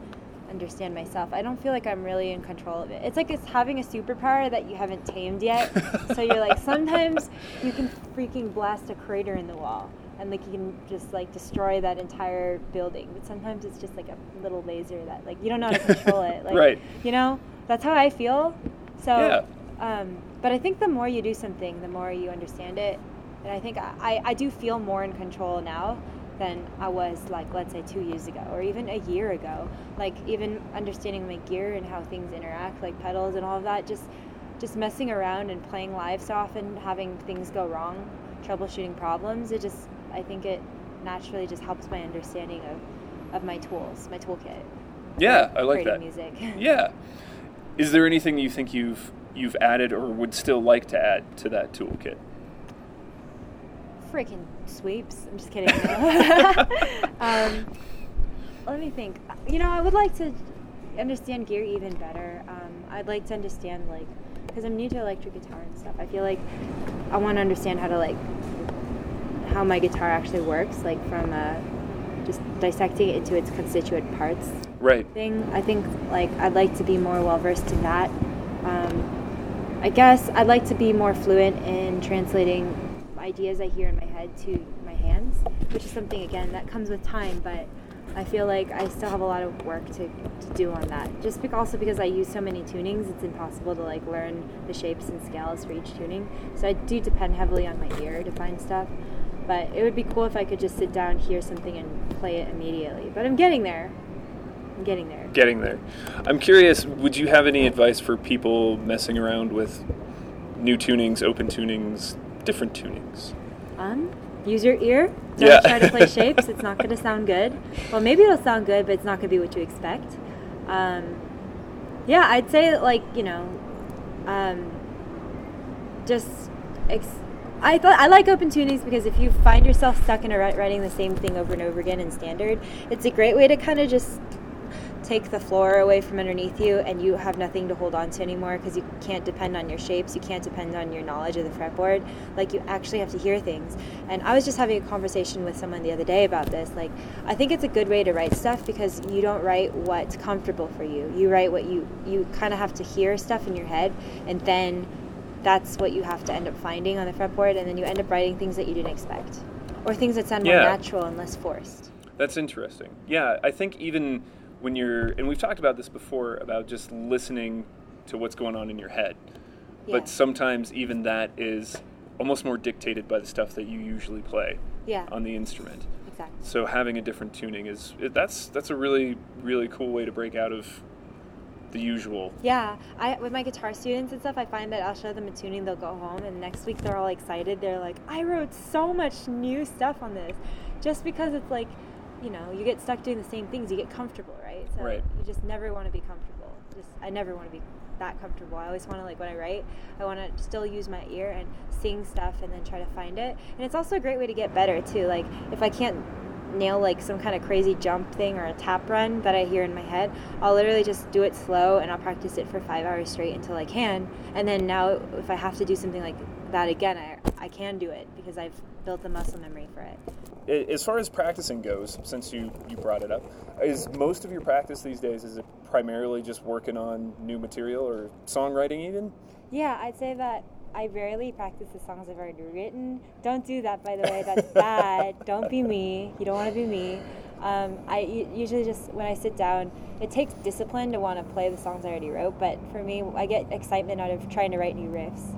understand myself. I don't feel like I'm really in control of it. It's like it's having a superpower that you haven't tamed yet. so you're like sometimes you can freaking blast a crater in the wall and like you can just like destroy that entire building. But sometimes it's just like a little laser that like you don't know how to control it. Like Right. you know, that's how I feel. So Yeah. um but I think the more you do something, the more you understand it. And I think I, I, I do feel more in control now than I was like let's say two years ago or even a year ago. Like even understanding my gear and how things interact, like pedals and all of that, just just messing around and playing live so often, having things go wrong, troubleshooting problems, it just I think it naturally just helps my understanding of, of my tools, my toolkit. Yeah, I like that. music. Yeah. Is there anything you think you've you've added or would still like to add to that toolkit? freaking sweeps. I'm just kidding. um, let me think. You know, I would like to understand gear even better. Um, I'd like to understand like because I'm new to electric guitar and stuff. I feel like I want to understand how to like how my guitar actually works, like from uh, just dissecting it into its constituent parts Right. thing. I think like I'd like to be more well versed in that. Um, I guess I'd like to be more fluent in translating ideas I hear in my head to my hands, which is something again that comes with time. But I feel like I still have a lot of work to, to do on that. Just also because I use so many tunings, it's impossible to like learn the shapes and scales for each tuning. So I do depend heavily on my ear to find stuff. But it would be cool if I could just sit down, hear something, and play it immediately. But I'm getting there. I'm getting there. Getting there. I'm curious, would you have any advice for people messing around with new tunings, open tunings, different tunings? Um, use your ear. Don't Yeah. try to play shapes. It's not going to sound good. Well, maybe it'll sound good, but it's not going to be what you expect. Um, yeah, I'd say like you know, um, just ex- I thought I like open tunings because if you find yourself stuck in a rut writing the same thing over and over again in standard, it's a great way to kind of just take the floor away from underneath you and you have nothing to hold on to anymore because you can't depend on your shapes you can't depend on your knowledge of the fretboard. Like you actually have to hear things. And i was just having a conversation with someone the other day about this like i think it's a good way to write stuff because you don't write what's comfortable for you. You write what you you kind of have to hear stuff in your head and then that's what you have to end up finding on the fretboard and then you end up writing things that you didn't expect or things that sound more natural and less forced That's interesting. Yeah, I think even when you're, and we've talked about this before about just listening to what's going on in your head, Yeah. but sometimes even that is almost more dictated by the stuff that you usually play yeah on the instrument. exactly So having a different tuning is that's that's a really really cool way to break out of the usual. Yeah, I with my guitar students and stuff, I find that I'll show them a tuning, they'll go home, and next week they're all excited. They're like, "I wrote so much new stuff on this," just because it's like, you know, you get stuck doing the same things, you get comfortable, right? So Right. you just never want to be comfortable. Just I never want to be that comfortable. I always want to like when I write, I want to still use my ear and sing stuff, and then try to find it. And it's also a great way to get better too. Like if I can't nail like some kind of crazy jump thing or a tap run that I hear in my head, I'll literally just do it slow and I'll practice it for five hours straight until I can. And then now, if I have to do something like that again, I, I can do it because I've built the muscle memory for it. As far as practicing goes, since you you brought it up, is most of your practice these days is it primarily just working on new material or songwriting even? Yeah, I'd say that I rarely practice the songs I've already written. Don't do that, by the way. That's bad. Don't be me. You don't want to be me. Um, I usually just when I sit down, it takes discipline to want to play the songs I already wrote. But for me, I get excitement out of trying to write new riffs.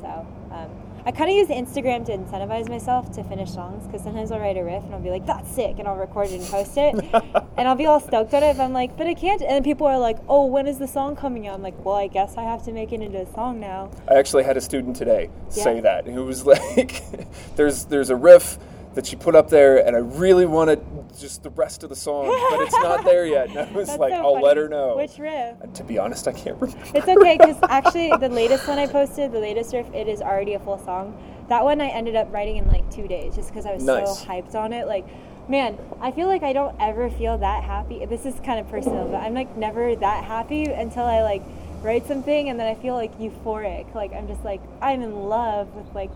So um, I kind of use Instagram to incentivize myself to finish songs because sometimes I'll write a riff and I'll be like, "That's sick," and I'll record it and post it, and I'll be all stoked on it. But I'm like, "But I can't." And then people are like, "Oh, when is the song coming out?" I'm like, "Well, I guess I have to make it into a song now." I actually had a student today say that who was like, "There's there's a riff that she put up there, and I really wanted just the rest of the song, but it's not there yet." And I was That's like, so "I'll let her know." Which riff? And to be honest, I can't remember. It's okay because actually the latest one I posted, the latest riff, it is already a full song. That one I ended up writing in like two days just because I was Nice. so hyped on it. Like Man, I feel like I don't ever feel that happy. This is kind of personal, but I'm like never that happy until I like write something and then I feel like euphoric. Like I'm just like I'm in love with like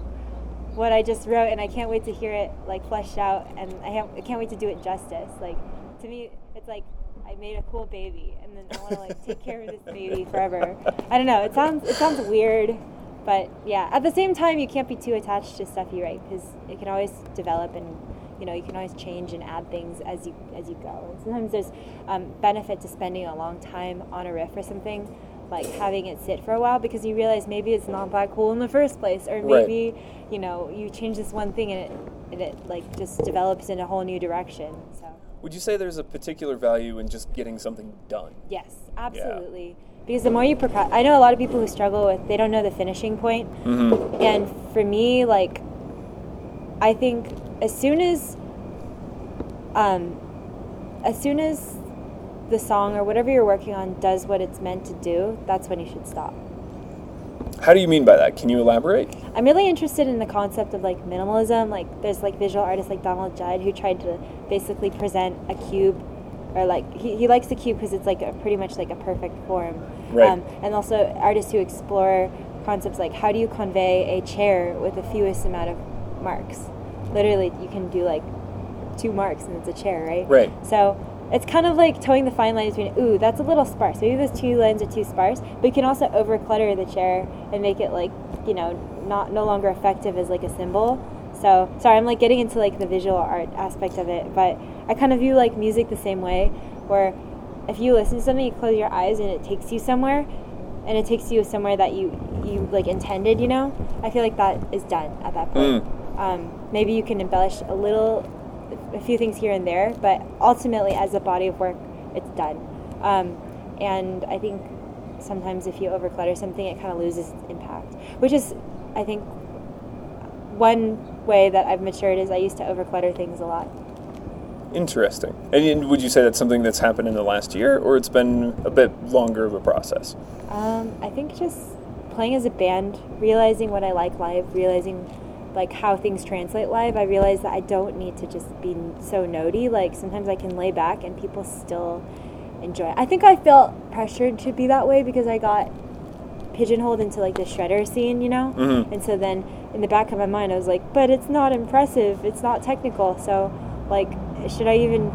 what I just wrote and I can't wait to hear it like fleshed out and I, have, I can't wait to do it justice. Like to me it's like I made a cool baby and then I want to like take care of this baby forever. I don't know. It sounds it sounds weird, but yeah. At the same time, you can't be too attached to stuff you write because it can always develop and you know you can always change and add things as you as you go. And sometimes there's um, benefit to spending a long time on a riff or something like having it sit for a while because you realize maybe it's not that cool in the first place or maybe right. you know you change this one thing and it and it like just develops in a whole new direction so would you say there's a particular value in just getting something done yes absolutely yeah. because the more you procrast- i know a lot of people who struggle with they don't know the finishing point mm-hmm. and for me like i think as soon as um as soon as the song or whatever you're working on does what it's meant to do, that's when you should stop. How do you mean by that? Can you elaborate? I'm really interested in the concept of like minimalism. Like there's like visual artists like Donald Judd who tried to basically present a cube or like he, he likes the cube because it's like a pretty much like a perfect form. Right. Um, and also artists who explore concepts like how do you convey a chair with the fewest amount of marks. Literally, you can do like two marks and it's a chair, right? Right. So it's kind of like towing the fine line between ooh that's a little sparse. Maybe those two lines are too sparse but you can also over clutter the chair and make it like you know not no longer effective as like a symbol. So sorry i'm like getting into like the visual art aspect of it but i kind of view like music the same way where if you listen to something you close your eyes and it takes you somewhere and it takes you somewhere that you you like intended you know? I feel like that is done at that point. Mm. um, maybe you can embellish a little a few things here and there, but ultimately, as a body of work, it's done. Um, and I think sometimes if you overclutter something, it kind of loses its impact, which is, I think, one way that I've matured is I used to overclutter things a lot. Interesting. And would you say that's something that's happened in the last year, or it's been a bit longer of a process? Um, I think just playing as a band, realizing what I like live, realizing like how things translate live, I realized that I don't need to just be so notey. Like sometimes I can lay back and people still enjoy it. I think I felt pressured to be that way because I got pigeonholed into like the shredder scene, you know? Mm-hmm. And so then in the back of my mind I was like, but it's not impressive, it's not technical. So like should I even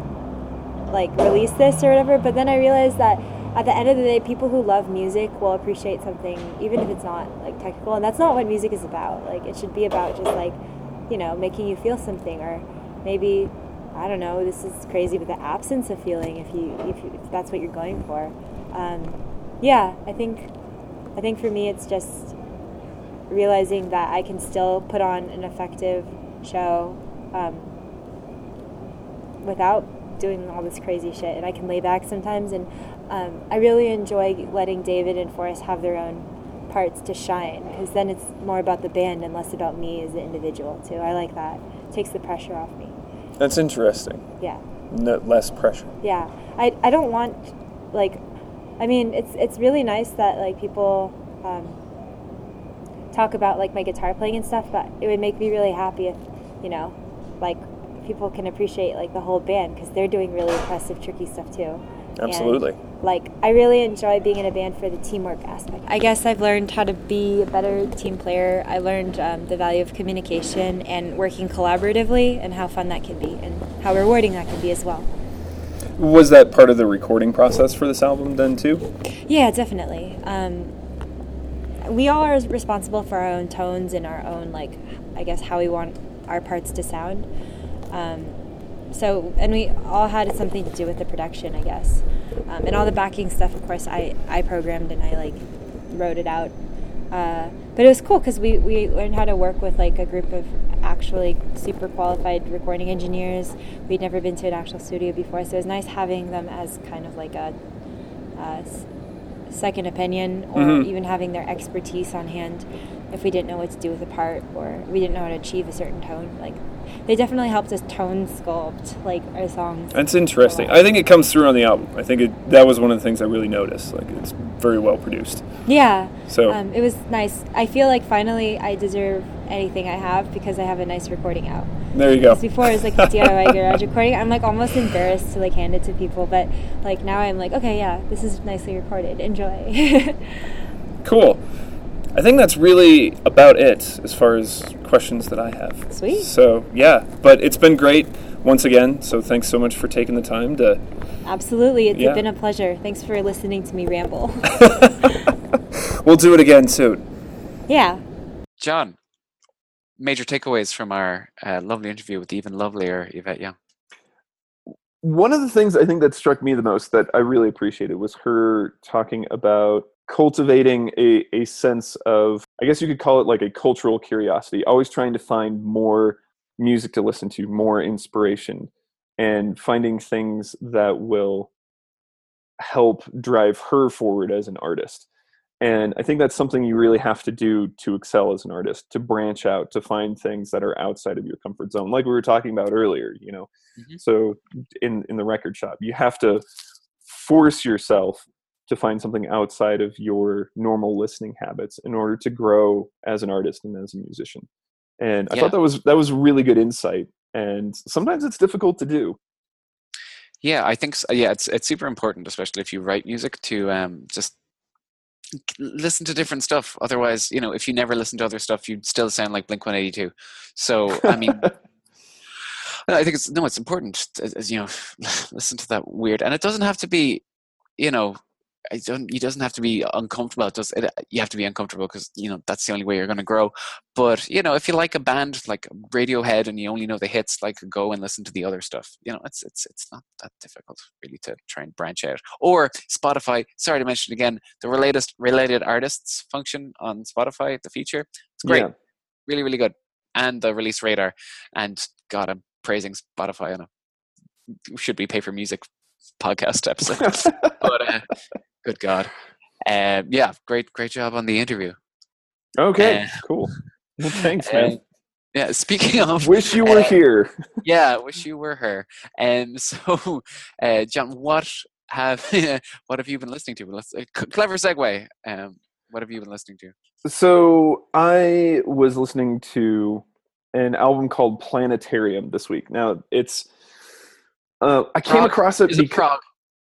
like release this or whatever? But then I realized that at the end of the day, people who love music will appreciate something, even if it's not like technical. And that's not what music is about. Like it should be about just like, you know, making you feel something, or maybe, I don't know. This is crazy, but the absence of feeling, if you if, you, if that's what you're going for. Um, yeah, I think, I think for me, it's just realizing that I can still put on an effective show um, without doing all this crazy shit and I can lay back sometimes and um, I really enjoy letting David and Forrest have their own parts to shine because then it's more about the band and less about me as an individual too. I like that. It takes the pressure off me. That's interesting. Yeah. No, less pressure. Yeah. I, I don't want like I mean it's it's really nice that like people um, talk about like my guitar playing and stuff, but it would make me really happy if you know like people can appreciate like the whole band because they're doing really impressive tricky stuff too. Absolutely. And, like I really enjoy being in a band for the teamwork aspect. I guess I've learned how to be a better team player. I learned um, the value of communication and working collaboratively, and how fun that can be, and how rewarding that can be as well. Was that part of the recording process for this album then too? Yeah, definitely. Um, we all are responsible for our own tones and our own like, I guess, how we want our parts to sound. Um, so and we all had something to do with the production i guess. Um, and all the backing stuff of course i i programmed and i like wrote it out. Uh, but it was cool because we, we learned how to work with like a group of actually super qualified recording engineers. We'd never been to an actual studio before so it was nice having them as kind of like a, a second opinion or mm-hmm. even having their expertise on hand if we didn't know what to do with a part or we didn't know how to achieve a certain tone like they definitely helped us tone sculpt like our songs. That's interesting. I think it comes through on the album. I think it, that was one of the things I really noticed. Like it's very well produced. Yeah. So um, it was nice. I feel like finally I deserve anything I have because I have a nice recording out. There you go. Before it was like a DIY garage recording. I'm like almost embarrassed to like hand it to people, but like now I'm like, okay, yeah, this is nicely recorded. Enjoy. Cool. I think that's really about it as far as questions that I have. Sweet. So, yeah, but it's been great once again. So, thanks so much for taking the time to. Absolutely, it's Yeah. been a pleasure. Thanks for listening to me ramble. We'll do it again soon. yeah. John, major takeaways from our uh, lovely interview with the even lovelier Yvette Young. one of the things I think that struck me the most that I really appreciated was her talking about cultivating a, a sense of, I guess you could call it like a cultural curiosity, always trying to find more music to listen to, more inspiration, and finding things that will help drive her forward as an artist. And I think that's something you really have to do to excel as an artist, to branch out, to find things that are outside of your comfort zone, like we were talking about earlier, you know. Mhm. So in in the record shop, you have to force yourself to find something outside of your normal listening habits in order to grow as an artist and as a musician. And I Yeah. thought that was that was really good insight. And sometimes it's difficult to do. Yeah, I think so. yeah, it's it's super important, especially if you write music, to um, just listen to different stuff. Otherwise, you know, if you never listen to other stuff, you'd still sound like Blink One Eighty Two. So, I mean, I think it's no, it's important. As, as, you know, listen to that weird, and it doesn't have to be, you know, it don't. It doesn't have to be uncomfortable. It does. It, you have to be uncomfortable because you know that's the only way you're going to grow. But you know, if you like a band like Radiohead and you only know the hits, like go and listen to the other stuff. You know, it's it's it's not that difficult really to try and branch out. Or Spotify. Sorry to mention again the latest related artists function on Spotify. The feature. It's great Yeah. really really good and the release radar and god i'm praising spotify on a should be pay for music podcast episode but uh, good god um, yeah great great job on the interview Okay, Uh, cool. Well, thanks, man. Uh, yeah speaking of Wish you were uh, here. yeah wish you were her and so uh, john what have what have you been listening to let's uh, c- clever segue um, what have you been listening to So I was listening to an album called Planetarium this week. Now it's uh, I came prog? across it is it because prog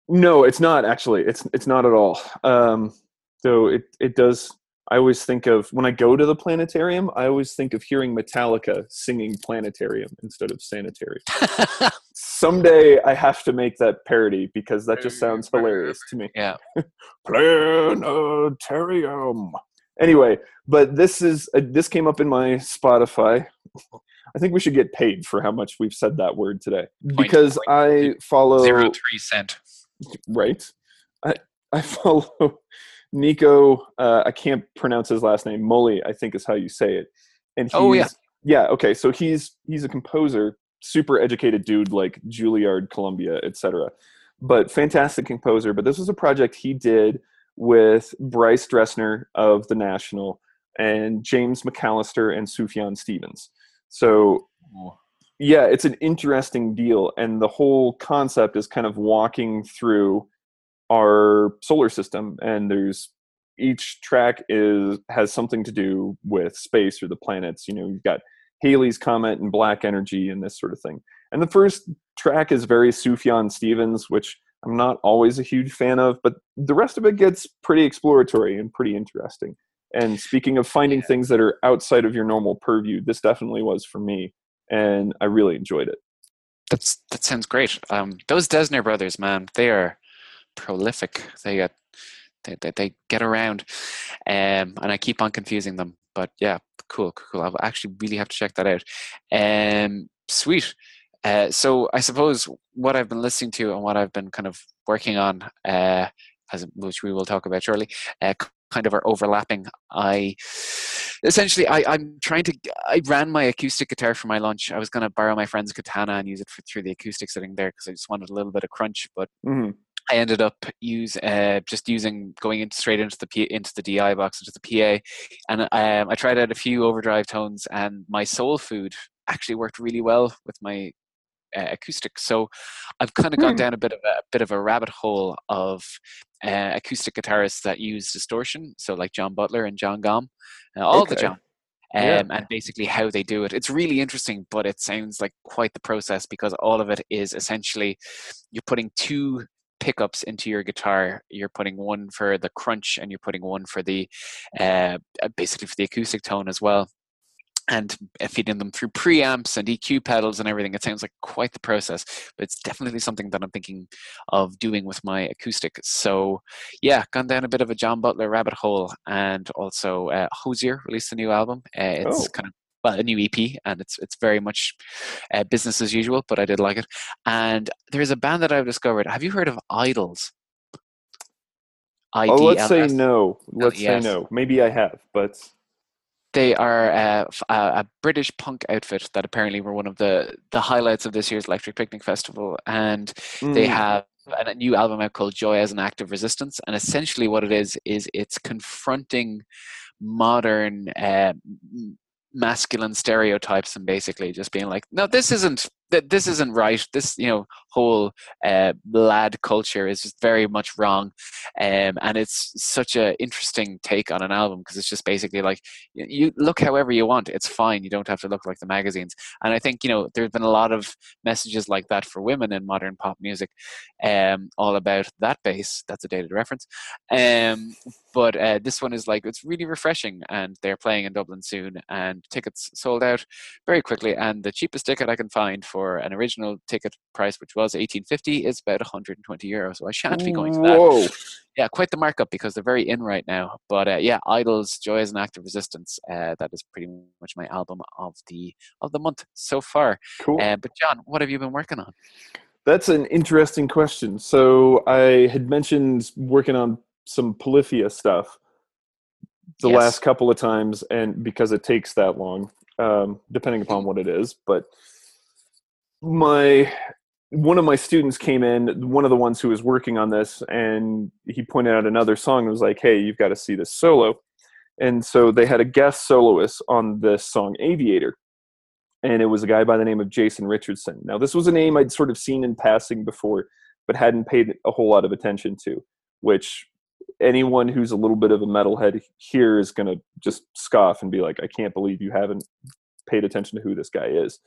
no, it's not actually. It's it's not at all. Um, so it it does. I always think of when I go to the planetarium. I always think of hearing Metallica singing "Planetarium" instead of "Sanitarium." Someday I have to make that parody because that just sounds hilarious to me. yeah Planetarium. Anyway, but this is uh, this came up in my Spotify. I think we should get paid for how much we've said that word today because point, I follow zero three cent right. I I follow Nico. Uh, I can't pronounce his last name. Molly, I think is how you say it. And he's, Oh, yeah. yeah. Okay, so he's he's a composer, super educated dude, like Juilliard, Columbia, etc. But fantastic composer. But this was a project he did with Bryce Dessner of the National and James McAlister and Sufjan Stevens. So yeah, it's an interesting deal, and the whole concept is kind of walking through our solar system, and there's each track is has something to do with space or the planets. You know, you've got Halley's comet and black energy and this sort of thing. And the first track is very Sufjan Stevens, which I'm not always a huge fan of, but the rest of it gets pretty exploratory and pretty interesting. And speaking of finding things that are outside of your normal purview, this definitely was for me, and I really enjoyed it. That's that sounds great. Um, those Dessner brothers, man, they are prolific. They get they, they, they get around, um, and I keep on confusing them. But yeah, cool, cool. cool. I'll actually really have to check that out. Um, sweet. Uh, so I suppose what I've been listening to and what I've been kind of working on, uh, as which we will talk about shortly, uh, kind of are overlapping. I essentially I, I'm trying to I ran my acoustic guitar for my lunch. I was going to borrow my friend's katana and use it for, through the acoustic sitting there because I just wanted a little bit of crunch. But Mhm. I ended up use uh, just using going into straight into the P, into the DI box into the PA, and um, I tried out a few overdrive tones, and my soul food actually worked really well with my uh, acoustic. So I've kind of gone Hmm. down a bit of a, a bit of a rabbit hole of uh, acoustic guitarists that use distortion. So like John Butler and Jon Gomm, uh, all the Okay. John. um, Yeah. and basically how they do it. It's really interesting, but it sounds like quite the process because all of it is essentially you're putting two pickups into your guitar. You're putting one for the crunch, and you're putting one for the uh, basically for the acoustic tone as well. And feeding them through preamps and EQ pedals and everything. It sounds like quite the process, but it's definitely something that I'm thinking of doing with my acoustic. So, yeah, gone down a bit of a John Butler rabbit hole, and also uh, Hozier released a new album. Uh, it's Oh. kind of well a new EP, and it's it's very much uh, business as usual, but I did like it. And there's a band that I've discovered. Have you heard of IDLES? Oh, let's say no. Let's yes. say no. Maybe I have, but They are uh, a, a British punk outfit that apparently were one of the the highlights of this year's Electric Picnic Festival, and they Mm, have a new album out called Joy as an Act of Resistance. And essentially, what it is is it's confronting modern uh, masculine stereotypes and basically just being like, no, this isn't th- this isn't right. This you know whole uh, lad culture is just very much wrong, um, and it's such a interesting take on an album because it's just basically like you look however you want. It's fine. You don't have to look like the magazines. And I think you know there's been a lot of messages like that for women in modern pop music, um, all about that bass. That's a dated reference. Um, but uh, this one is like it's really refreshing, and they're playing in Dublin soon, and tickets sold out very quickly. And the cheapest ticket I can find for an original ticket price, which was eighteen fifty, is about one hundred and twenty euros. So I shan't be going to that. Whoa. Yeah, quite the markup because they're very in right now. But uh, yeah, IDLES, Joy as an Act of Resistance. Uh, that is pretty much my album of the of the month so far. Cool. Uh, but John, what have you been working on? That's an interesting question. So I had mentioned working on some Polyphia stuff the Yes. last couple of times, and because it takes that long, um, depending upon what it is. But my one of my students came in, one of the ones who was working on this, and he pointed out another song and was like, "Hey, you've got to see this solo." And so they had a guest soloist on this song, Aviator and it was a guy by the name of Jason Richardson. Now, this was a name I'd sort of seen in passing before, but hadn't paid a whole lot of attention to, which anyone who's a little bit of a metalhead here is going to just scoff and be like, I can't believe you haven't paid attention to who this guy is.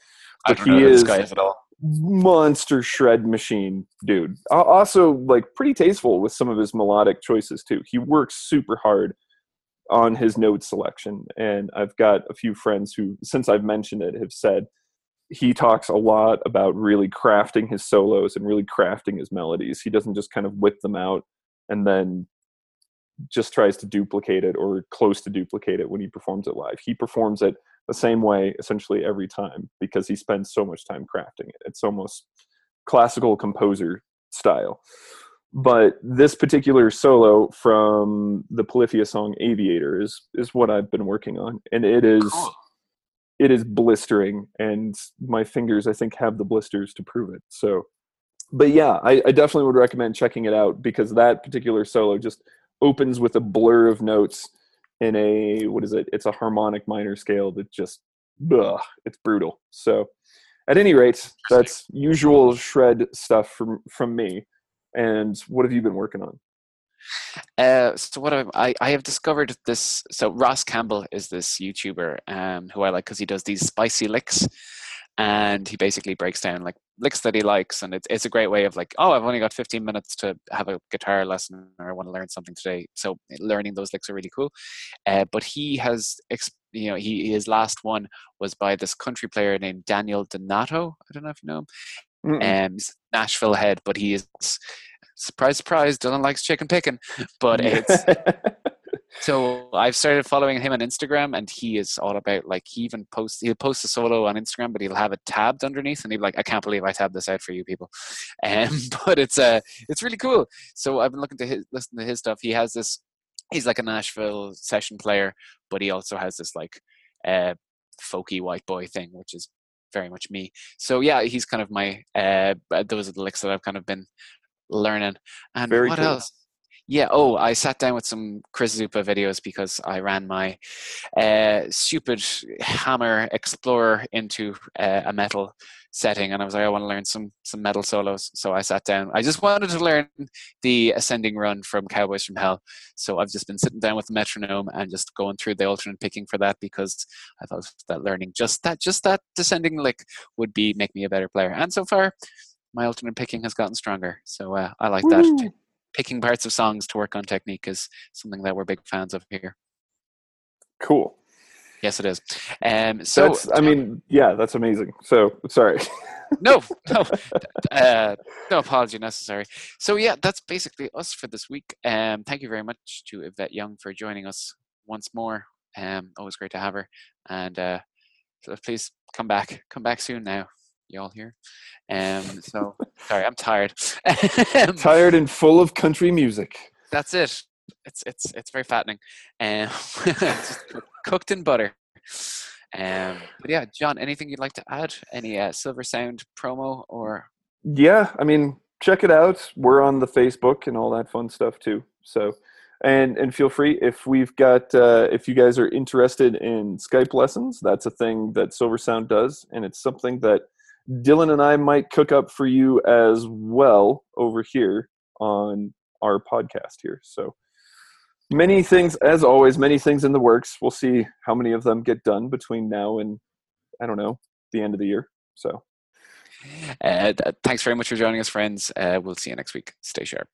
I don't know he this guy is at all. monster shred machine dude also like pretty tasteful with some of his melodic choices too he works super hard on his note selection and i've got a few friends who since i've mentioned it have said he talks a lot about really crafting his solos and really crafting his melodies he doesn't just kind of whip them out and then just tries to duplicate it or close to duplicate it when he performs it live he performs it the same way essentially every time because he spends so much time crafting it. It's almost classical composer style. But this particular solo from the Polyphia song Aviator is is what I've been working on. And it is Cool. it is blistering and my fingers I think have the blisters to prove it. So but yeah, I, I definitely would recommend checking it out because that particular solo just opens with a blur of notes in a what is it? It's a harmonic minor scale that just ugh, it's brutal. So at any rate, that's usual shred stuff from from me. And what have you been working on? Uh, so what I, I I have discovered this. So Ross Campbell is this YouTuber um, who I like because he does these spicy licks, and he basically breaks down like licks that he likes, and it's it's a great way of like, oh, I've only got 15 minutes to have a guitar lesson, or I want to learn something today. So learning those licks are really cool. Uh, but he has, you know, he his last one was by this country player named Daniel Donato. I don't know if you know him. Mm-mm. Um, Nashville head, but he is surprise, surprise, doesn't like chicken picking. But it's so I've started following him on Instagram, and he is all about like he even posts he'll post a solo on Instagram, but he'll have it tabbed underneath, and he'll be like, "I can't believe I tabbed this out for you people," um, but it's uh it's really cool. So I've been looking to his, listen to his stuff. He has this. He's like a Nashville session player, but he also has this like uh folky white boy thing, which is very much me. So yeah, he's kind of my uh those are the licks that I've kind of been learning. And Very what cool. else? Yeah. Oh, I sat down with some Chris Zoupa videos because I ran my uh, stupid Hamer Explorer into uh, a metal setting, and I was like, I want to learn some some metal solos. So I sat down. I just wanted to learn the ascending run from Cowboys from Hell. So I've just been sitting down with the metronome and just going through the alternate picking for that because I thought that learning just that just that descending lick would be make me a better player. And so far, my alternate picking has gotten stronger. So uh, I like that. Picking parts of songs to work on technique is something that we're big fans of here. Cool. Yes, it is. Um, so that's, I mean, yeah, that's amazing. So sorry. no, no, uh, no apology necessary. So yeah, that's basically us for this week. Um, thank you very much to Yvette Young for joining us once more. Um, always great to have her, and uh, so please come back, come back soon now. You all here? Um, so sorry, I'm tired. tired and full of country music. That's it it's it's it's very fattening, um, cooked in butter. Um, but yeah, John, anything you'd like to add? Any uh, Silver Sound promo or? Yeah, I mean, check it out. We're on the Facebook and all that fun stuff too. So, and and feel free if we've got uh, if you guys are interested in Skype lessons, that's a thing that Silver Sound does, and it's something that Dylan and I might cook up for you as well over here on our podcast here. So many things, as always, many things in the works. We'll see how many of them get done between now and I don't know the end of the year. So, uh, thanks very much for joining us, friends. Uh, we'll see you next week. Stay sharp.